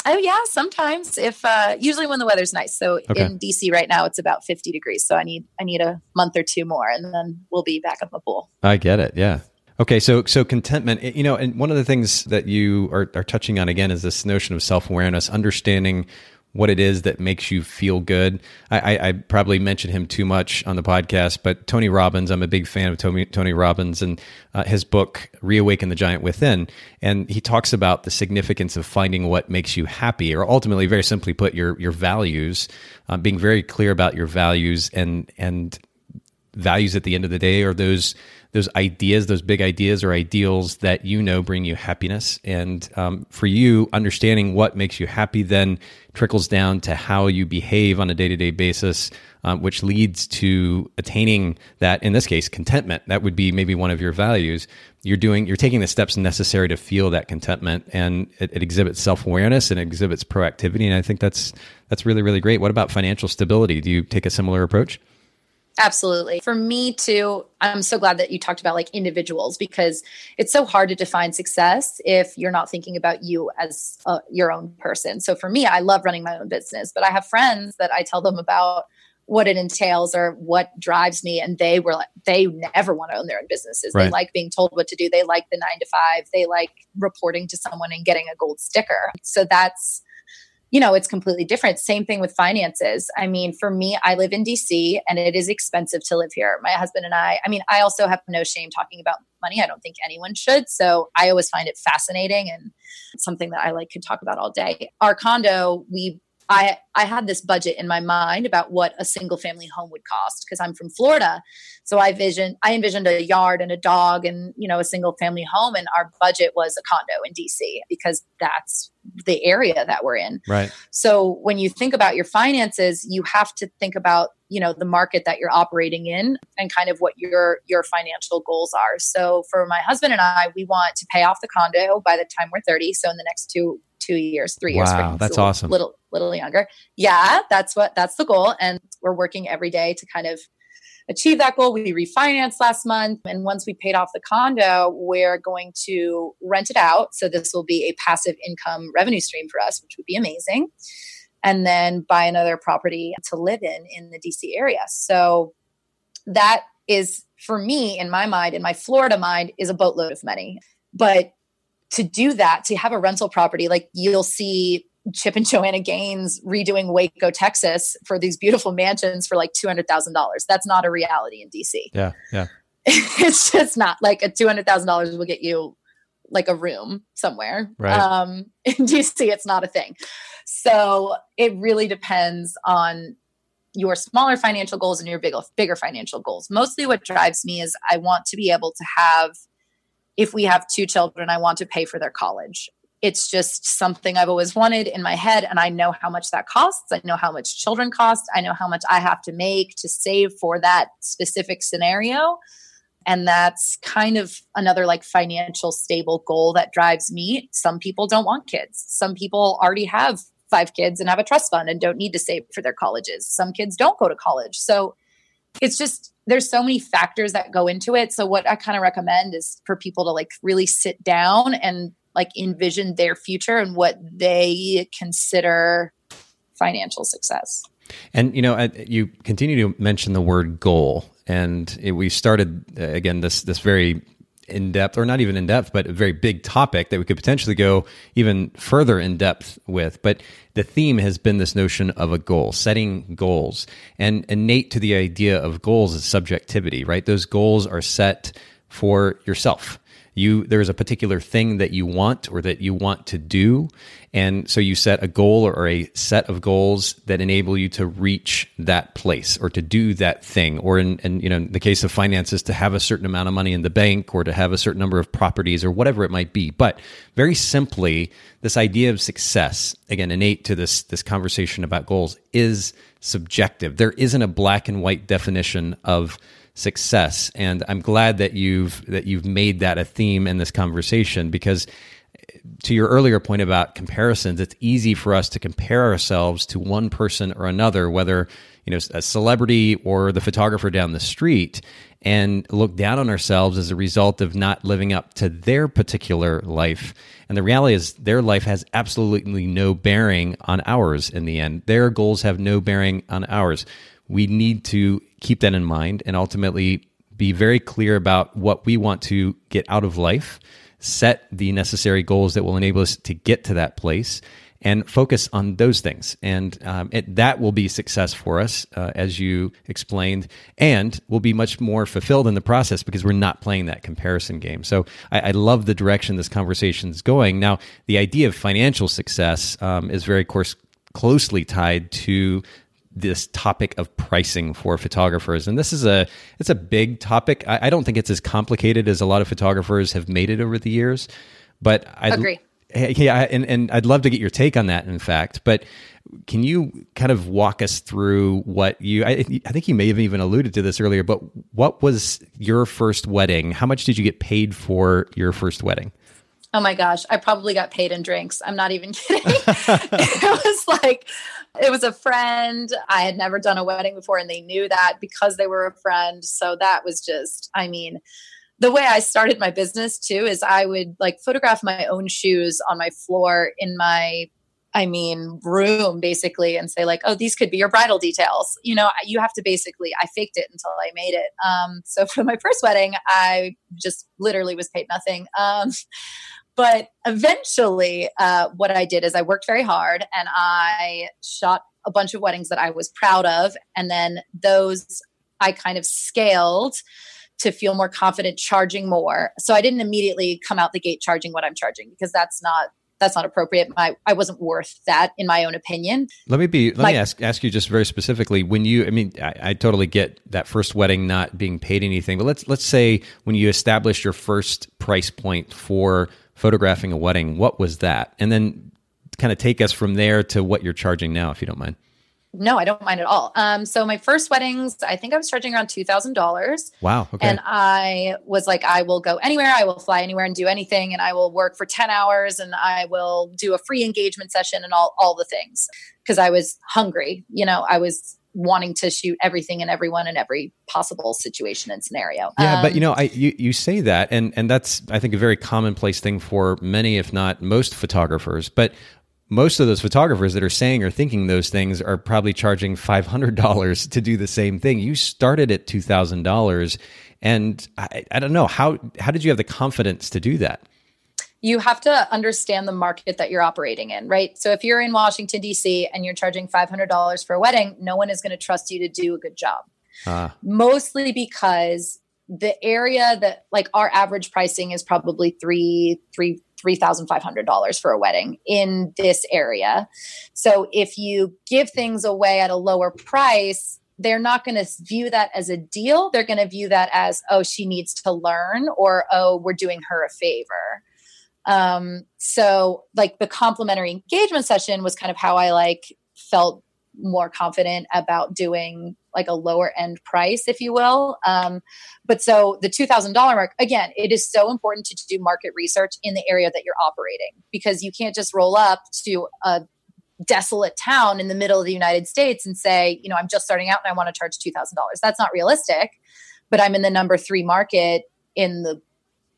Speaker 2: Oh yeah, sometimes if uh, usually when the weather's nice. So okay. in DC right now it's about 50 degrees. So I need I need a month or two more and then we'll be back at the pool.
Speaker 1: I get it. Yeah. Okay, so so contentment, you know, and one of the things that you are, are touching on again is this notion of self awareness, understanding what it is that makes you feel good. I, I, I, probably mentioned him too much on the podcast, but Tony Robbins, I'm a big fan of Tony, Tony Robbins and uh, his book, Reawaken the Giant Within. And he talks about the significance of finding what makes you happy, or ultimately, very simply put, your, your values, uh, being very clear about your values and, and values at the end of the day are those those ideas, those big ideas or ideals that you know bring you happiness. And um, for you, understanding what makes you happy then trickles down to how you behave on a day to day basis, um, which leads to attaining that, in this case, contentment. That would be maybe one of your values. You're doing, you're taking the steps necessary to feel that contentment, and it, it exhibits self awareness and it exhibits proactivity. And I think that's that's really really great. What about financial stability? Do you take a similar approach?
Speaker 2: Absolutely. For me too, I'm so glad that you talked about like individuals because it's so hard to define success if you're not thinking about you as uh, your own person. So for me, I love running my own business, but I have friends that I tell them about what it entails or what drives me and they were like they never want to own their own businesses right. they like being told what to do they like the 9 to 5 they like reporting to someone and getting a gold sticker so that's you know, it's completely different. Same thing with finances. I mean, for me, I live in DC and it is expensive to live here. My husband and I, I mean, I also have no shame talking about money. I don't think anyone should. So I always find it fascinating and something that I like could talk about all day. Our condo, we I I had this budget in my mind about what a single family home would cost because I'm from Florida. So I vision I envisioned a yard and a dog and you know a single family home and our budget was a condo in DC because that's the area that we're in.
Speaker 1: Right.
Speaker 2: So when you think about your finances, you have to think about, you know, the market that you're operating in and kind of what your your financial goals are. So for my husband and I, we want to pay off the condo by the time we're 30, so in the next 2 2 years, 3 years.
Speaker 1: Wow, that's awesome.
Speaker 2: Little little younger. Yeah, that's what that's the goal and we're working every day to kind of achieve that goal. We refinanced last month. And once we paid off the condo, we're going to rent it out. So this will be a passive income revenue stream for us, which would be amazing. And then buy another property to live in in the DC area. So that is for me in my mind, in my Florida mind, is a boatload of money. But to do that, to have a rental property, like you'll see Chip and Joanna Gaines redoing Waco, Texas for these beautiful mansions for like $200,000. That's not a reality in DC.
Speaker 1: Yeah. Yeah.
Speaker 2: it's just not like a $200,000 will get you like a room somewhere.
Speaker 1: Right.
Speaker 2: Um, in DC, it's not a thing. So it really depends on your smaller financial goals and your bigger, bigger financial goals. Mostly what drives me is I want to be able to have, if we have two children, I want to pay for their college it's just something I've always wanted in my head. And I know how much that costs. I know how much children cost. I know how much I have to make to save for that specific scenario. And that's kind of another like financial stable goal that drives me. Some people don't want kids. Some people already have five kids and have a trust fund and don't need to save for their colleges. Some kids don't go to college. So it's just there's so many factors that go into it. So what I kind of recommend is for people to like really sit down and like envision their future and what they consider financial success.
Speaker 1: And you know, you continue to mention the word goal, and it, we started uh, again this this very in depth, or not even in depth, but a very big topic that we could potentially go even further in depth with. But the theme has been this notion of a goal, setting goals, and innate to the idea of goals is subjectivity, right? Those goals are set for yourself you there's a particular thing that you want or that you want to do. And so you set a goal or a set of goals that enable you to reach that place or to do that thing. Or in, in you know in the case of finances to have a certain amount of money in the bank or to have a certain number of properties or whatever it might be. But very simply this idea of success again innate to this this conversation about goals is subjective. There isn't a black and white definition of success. And I'm glad that you've that you've made that a theme in this conversation because eh, to your earlier point about comparisons, it's easy for us to compare ourselves to one person or another, whether you know a celebrity or the photographer down the street, and look down on ourselves as a result of not living up to their particular life. And the reality is, their life has absolutely no bearing on ours. In the end, their goals have no bearing on ours we need to keep that in mind and ultimately be very clear about what we want to get out of life, set the necessary goals that will enable us to get to that place, and focus on those things. And um, it, that will be success for us, uh, as you explained, and we'll be much more fulfilled in the process because we're not playing that comparison game. So I, I love the direction this conversation is going. Now, the idea of financial success um, is very, course, closely tied to this topic of pricing for photographers. And this is a it's a big topic. I, I, don't think it's as complicated as a lot of photographers have made it over the years but i
Speaker 2: agree.
Speaker 1: Yeah and, and i'd love to get your take on that in fact but can you kind of walk us through what you I, I think you may have even alluded to this earlier but what was your first wedding? How much did you get paid for your first wedding
Speaker 2: Oh my gosh, I probably got paid in drinks. I'm not even kidding. it was like, it was a friend. I had never done a wedding before, and they knew that because they were a friend. So that was just, I mean, the way I started my business too is I would like photograph my own shoes on my floor in my I mean, room basically and say, like, oh, these could be your bridal details. You know, you have to basically, I faked it until I made it. Um, so for my first wedding, I just literally was paid nothing. Um, but eventually, uh, what I did is I worked very hard and I shot a bunch of weddings that I was proud of. And then those I kind of scaled to feel more confident charging more. So I didn't immediately come out the gate charging what I'm charging because that's not that's not appropriate. My, I wasn't worth that, in my own opinion.
Speaker 1: Let me be. Let like, me ask ask you just very specifically. When you, I mean, I, I, totally get that first wedding not being paid anything, but let's let's say when you established your first price point for photographing a wedding, what was that? And then kind of take us from there to what you're charging now, if you don't mind.
Speaker 2: No, I don't mind at all. Um, so my first weddings, I think I was charging around two thousand dollars.
Speaker 1: Wow. Okay.
Speaker 2: And I was like, I will go anywhere, I will fly anywhere and do anything, and I will work for ten hours, and I will do a free engagement session and all all the things because I was hungry. You know, I was wanting to shoot everything and everyone in every possible situation and scenario.
Speaker 1: Yeah, um, but you know, I you, you say that, and and that's I think a very commonplace thing for many, if not most, photographers. But most of those photographers that are saying or thinking those things are probably charging $500 to do the same thing. You started at $2,000 and I, I, don't know how how did you have the confidence to do that?
Speaker 2: You have to understand the market that you're operating in, right? So if you're in Washington D.C. and you're charging $500 for a wedding, no one is going to trust you to do a good job. Uh. Mostly because the area that like our average pricing is probably three three $3,500 for a wedding in this area. So if you give things away at a lower price, they're not going to view that as a deal. They're going to view that as, oh, she needs to learn, or oh, we're doing her a favor. Um, so, like the complimentary engagement session was kind of how I like felt more confident about doing like a lower end price, if you will. Um, but so the $2,000 mark, again, it is so important to do market research in the area that you're operating because you can't just roll up to a desolate town in the middle of the United States and say, you know, I'm just starting out and I want to charge $2,000. That's not realistic, but I'm in the number three market in the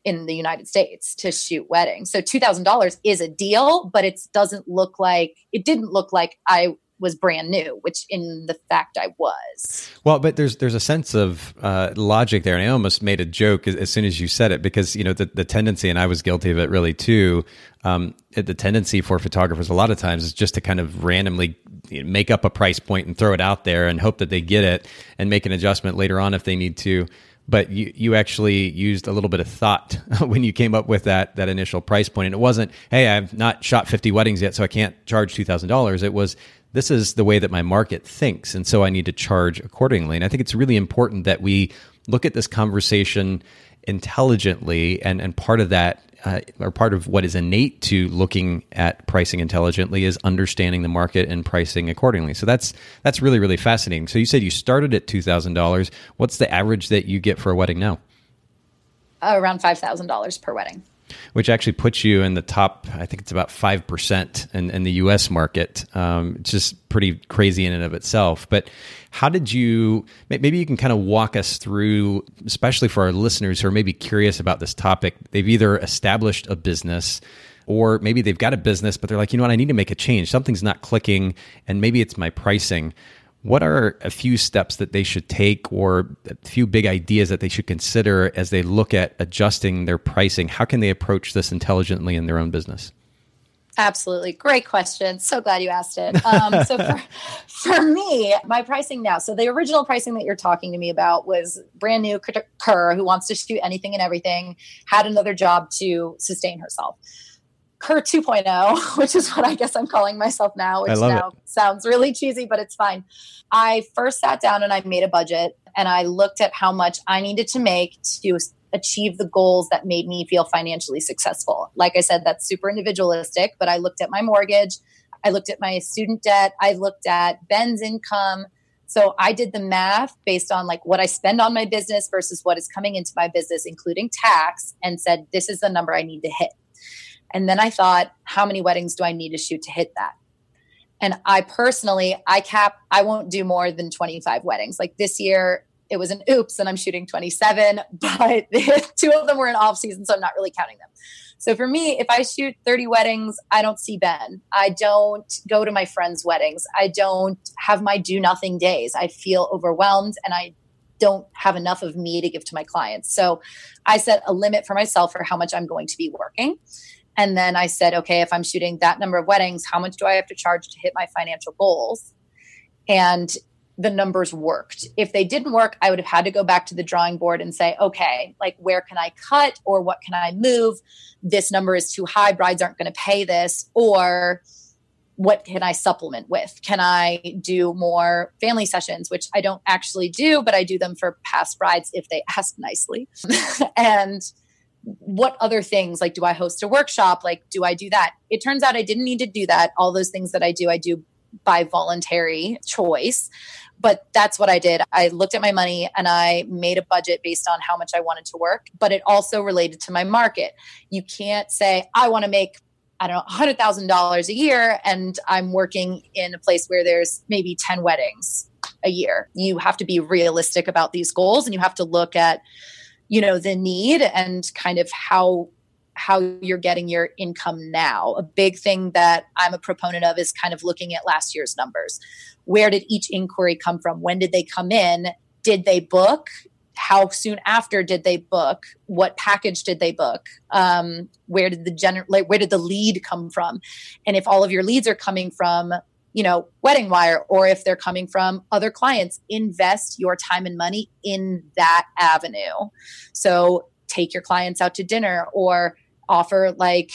Speaker 2: in the United States to shoot weddings. So $2,000 is a deal, but it doesn't look like it didn't look like I was brand new, which in the fact I was.
Speaker 1: Well, but there's there's a sense of uh, logic there, and I almost made a joke as, as, soon as you said it because you know the, the tendency, and I was guilty of it really too. Um, the tendency for photographers a lot of times is just to kind of randomly make up a price point and throw it out there and hope that they get it and make an adjustment later on if they need to but you, you actually used a little bit of thought when you came up with that that initial price point and it wasn't hey i've not shot 50 weddings yet so i can't charge $2000 it was this is the way that my market thinks. And so I need to charge accordingly. And I think it's really important that we look at this conversation intelligently. And, and part of that, uh, or part of what is innate to looking at pricing intelligently is understanding the market and pricing accordingly. So that's that's really really fascinating. So you said you started at two thousand dollars. What's the average that you get for a wedding now?
Speaker 2: Uh, around five thousand dollars per wedding
Speaker 1: which actually puts you in the top. I think it's about five percent in, in, the U.S. market. Um, it's just pretty crazy in and of itself. But how did you? Maybe you can kind of walk us through, especially for our listeners who are maybe curious about this topic. They've either established a business or maybe they've got a business, but they're like, you know what, I need to make a change. Something's not clicking, and maybe it's my pricing what are a few steps that they should take or a few big ideas that they should consider as they look at adjusting their pricing? How can they approach this intelligently in their own business?
Speaker 2: Absolutely. Great question. So glad you asked it. Um, so for, for me, my pricing now, so the original pricing that you're talking to me about was brand new Kir who wants to shoot anything and everything, had another job to sustain herself. Kir 2.0, which is what I guess I'm calling myself now, which now it. sounds really cheesy, but it's fine. I first sat down and I made a budget and I looked at how much I needed to make to achieve the goals that made me feel financially successful. Like I said, that's super individualistic, but I looked at my mortgage, I looked at my student debt, I looked at Ben's income. So I did the math based on like what I spend on my business versus what is coming into my business, including tax, and said, this is the number I need to hit. And then I thought, how many weddings do I need to shoot to hit that? And I personally, I cap, I won't do more than 25 weddings. Like this year, it was an oops and I'm shooting 27, but two of them were in off season, so I'm not really counting them. So for me, if I shoot 30 weddings, I don't see Ben. I don't go to my friends' weddings. I don't have my do nothing days. I feel overwhelmed and I don't have enough of me to give to my clients. So I set a limit for myself for how much I'm going to be working. And then I said, okay, if I'm shooting that number of weddings, how much do I have to charge to hit my financial goals? And the numbers worked. If they didn't work, I would have had to go back to the drawing board and say, okay, like where can I cut or what can I move? This number is too high. Brides aren't going to pay this. Or what can I supplement with? Can I do more family sessions, which I don't actually do, but I do them for past brides if they ask nicely. and what other things like do I host a workshop? Like, do I do that? It turns out I didn't need to do that. All those things that I do, I do by voluntary choice. But that's what I did. I looked at my money and I made a budget based on how much I wanted to work, but it also related to my market. You can't say, I want to make I don't know, $100,000 a year, and I'm working in a place where there's maybe 10 weddings a year. You have to be realistic about these goals and you have to look at, you know, the need and kind of how how you're getting your income now. A big thing that I'm a proponent of is kind of looking at last year's numbers. Where did each inquiry come from? When did they come in? Did they book? how soon after did they book what package did they book um, where did the gener- like, where did the lead come from and if all of your leads are coming from you know WeddingWire or if they're coming from other clients invest your time and money in that avenue. So take your clients out to dinner or offer like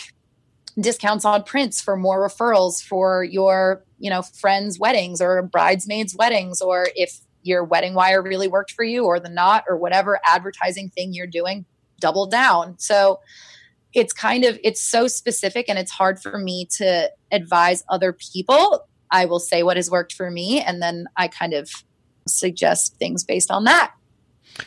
Speaker 2: discounts on prints for more referrals for your you know friends weddings or bridesmaids weddings or if your WeddingWire really worked for you or the knot or whatever advertising thing you're doing double down. So it's kind of it's so specific and it's hard for me to advise other people i will say what has worked for me and then i kind of suggest things based on that.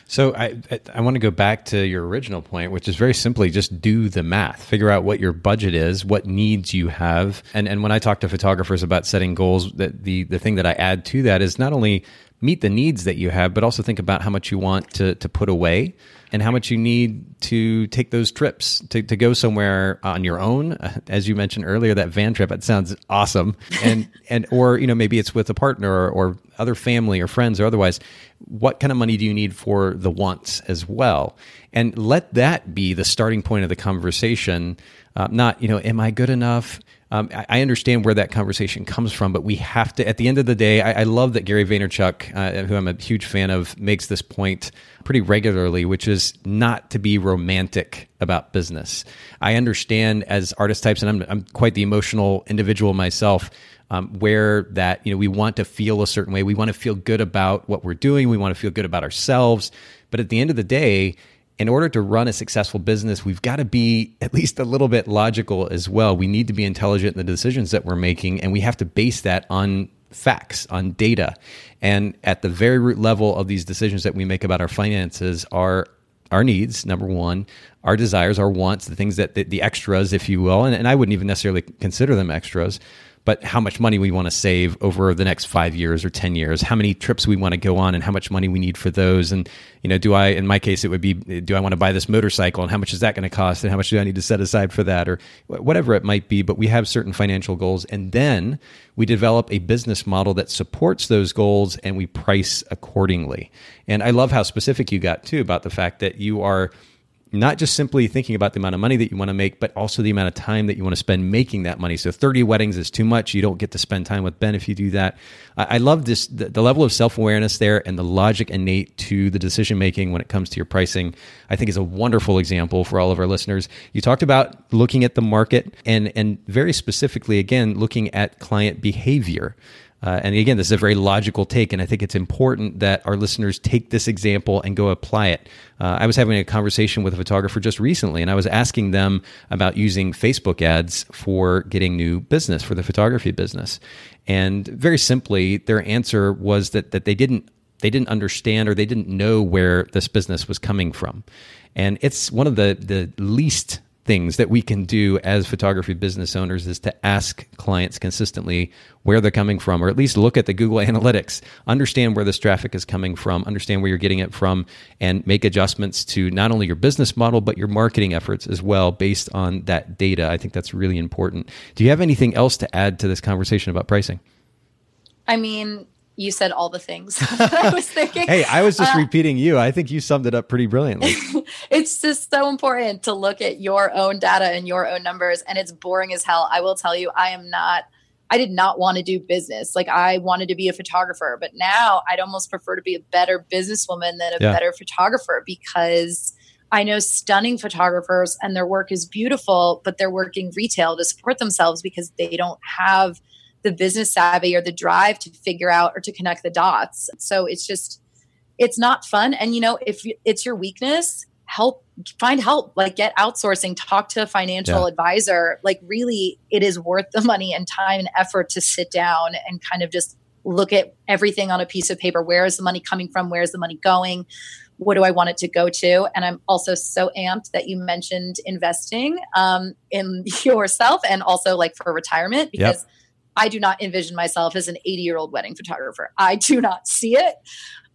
Speaker 1: So I I want to go back to your original point, which is very simply just do the math, figure out what your budget is, what needs you have, and and when I talk to photographers about setting goals, that the the thing that I add to that is not only meet the needs that you have, but also think about how much you want to, to put away and how much you need to take those trips to, to go somewhere on your own. As you mentioned earlier, that van trip, it sounds awesome. And, and, or, you know, maybe it's with a partner or, or other family or friends or otherwise. What kind of money do you need for the wants as well? And let that be the starting point of the conversation. Uh, not, you know, am I good enough? Um, I, understand where that conversation comes from, but we have to. At the end of the day, I, I love that Gary Vaynerchuk, uh, who I'm a huge fan of, makes this point pretty regularly, which is not to be romantic about business. I understand as artist types, and I'm, I'm quite the emotional individual myself. Um, where that you know we want to feel a certain way, we want to feel good about what we're doing, we want to feel good about ourselves. But at the end of the day, in order to run a successful business, we've got to be at least a little bit logical as well. We need to be intelligent in the decisions that we're making, and we have to base that on facts, on data. And at the very root level of these decisions that we make about our finances are our needs, number one, our desires, our wants, the things that the, the extras, if you will. And, and I wouldn't even necessarily consider them extras but how much money we want to save over the next five years or 10 years, how many trips we want to go on and how much money we need for those. And, you know, do I, in my case, it would be, do I want to buy this motorcycle and how much is that going to cost and how much do I need to set aside for that or whatever it might be. But we have certain financial goals. And then we develop a business model that supports those goals and we price accordingly. And I love how specific you got too about the fact that you are not just simply thinking about the amount of money that you want to make, but also the amount of time that you want to spend making that money. So 30 weddings is too much. You don't get to spend time with Ben if you do that. I, I love this, the, the level of self awareness there and the logic innate to the decision making when it comes to your pricing, I think is a wonderful example for all of our listeners. You talked about looking at the market and, and very specifically, again, looking at client behavior. Uh, and again, this is a very logical take, and I think it's important that our listeners take this example and go apply it. Uh, I was having a conversation with a photographer just recently, and I was asking them about using Facebook ads for getting new business for the photography business. And very simply, their answer was that that they didn't they didn't understand or they didn't know where this business was coming from. And it's one of the the least things that we can do as photography business owners is to ask clients consistently where they're coming from, or at least look at the Google Analytics, understand where this traffic is coming from, understand where you're getting it from, and make adjustments to not only your business model, but your marketing efforts as well based on that data. I think that's really important. Do you have anything else to add to this conversation about pricing?
Speaker 2: I mean, you said all the things I was thinking.
Speaker 1: hey, I was just uh, repeating you. I think you summed it up pretty brilliantly.
Speaker 2: it's just so important to look at your own data and your own numbers. And it's boring as hell. I will tell you, I am not, I did not want to do business. Like I wanted to be a photographer, but now I'd almost prefer to be a better businesswoman than a yeah. better photographer because I know stunning photographers and their work is beautiful, but they're working retail to support themselves because they don't have – the business savvy or the drive to figure out or to connect the dots. So it's just, it's not fun. And, you know, if it's your weakness, help find help like get outsourcing talk to a financial yeah. advisor like really it is worth the money and time and effort to sit down and kind of just look at everything on a piece of paper where is the money coming from where is the money going what do i want it to go to and i'm also so amped that you mentioned investing um, in yourself and also like for retirement because yep I do not envision myself as an 80 year old wedding photographer. I do not see it.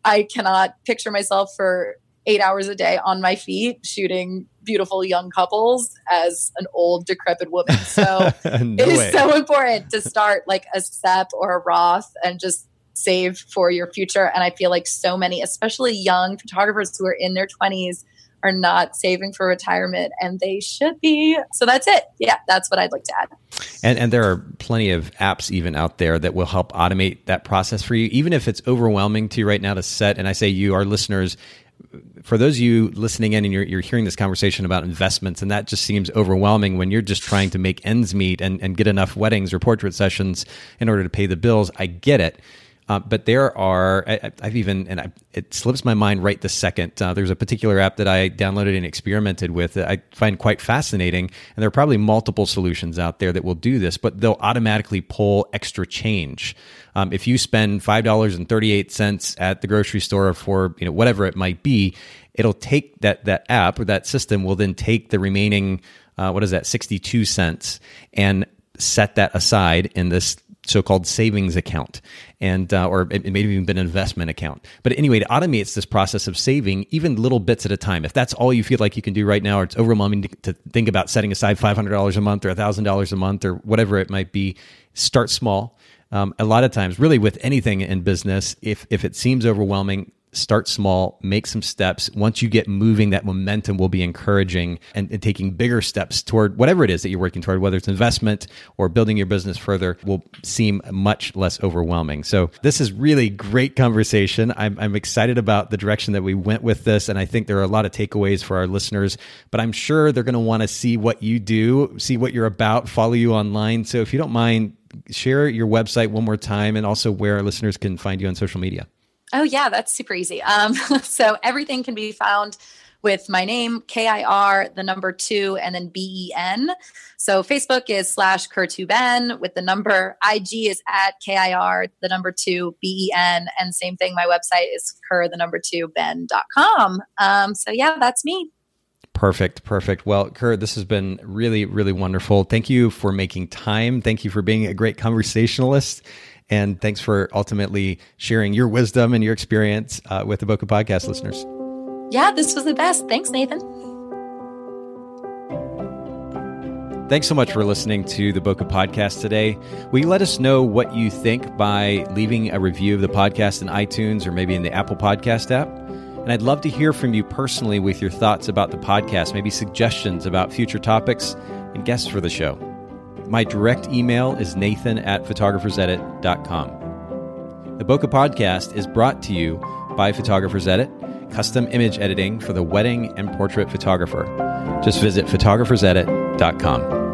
Speaker 2: I cannot picture myself for eight hours a day on my feet shooting beautiful young couples as an old decrepit woman. So no it is way. so important to start like a SEP or a Roth and just save for your future. And I feel like so many, especially young photographers who are in their 20s, are not saving for retirement and they should be. So that's it. Yeah, that's what I'd like to add.
Speaker 1: And and there are plenty of apps even out there that will help automate that process for you, even if it's overwhelming to you right now to set. And I say you, our listeners, for those of you listening in and you're, you're hearing this conversation about investments and that just seems overwhelming when you're just trying to make ends meet and, and get enough weddings or portrait sessions in order to pay the bills i get it uh, but there are, I, have even, and I, it slips my mind right this second. Uh, there's a particular app that I downloaded and experimented with that I find quite fascinating. And there are probably multiple solutions out there that will do this, but they'll automatically pull extra change. Um, if you spend $5.38 at the grocery store for, you know, whatever it might be, it'll take that, that app or that system will then take the remaining, uh, what is that, 62 cents and set that aside in this so-called savings account and uh, or it may have even been an investment account. But anyway it automates this process of saving even little bits at a time. If that's all you feel like you can do right now or it's overwhelming to, to think about setting aside $500 a month or $1000 a month or whatever it might be start small. Um, a lot of times really with anything in business if if it seems overwhelming start small, make some steps. Once you get moving, that momentum will be encouraging and, and, taking bigger steps toward whatever it is that you're working toward, whether it's investment or building your business further, will seem much less overwhelming. So, this is really great conversation. I'm, I'm excited about the direction that we went with this. And I think there are a lot of takeaways for our listeners, but I'm sure they're going to want to see what you do, see what you're about, follow you online. So, if you don't mind, share your website one more time and also where our listeners can find you on social media.
Speaker 2: Oh, yeah, that's super easy. Um, so everything can be found with my name, K I R, the number two, and then B E N. So Facebook is slash Kir2Ben with the number. IG is at K I R, the number two, B E N. And same thing, my website is Kir, the number two, Ben.com. Um, so yeah, that's me.
Speaker 1: Perfect, perfect. Well, Kir, this has been really, really wonderful. Thank you for making time. Thank you for being a great conversationalist. And thanks for ultimately sharing your wisdom and your experience uh, with the Bokeh Podcast listeners.
Speaker 2: Yeah, this was the best. Thanks, Nathan.
Speaker 1: Thanks so much for listening to the Bokeh Podcast today. Will you let us know what you think by leaving a review of the podcast in iTunes or maybe in the Apple Podcast app? And I'd love to hear from you personally with your thoughts about the podcast, maybe suggestions about future topics and guests for the show. My direct email is nathan at photographersedit.com. The Bokeh Podcast is brought to you by Photographers Edit, custom image editing for the wedding and portrait photographer. Just visit photographersedit.com.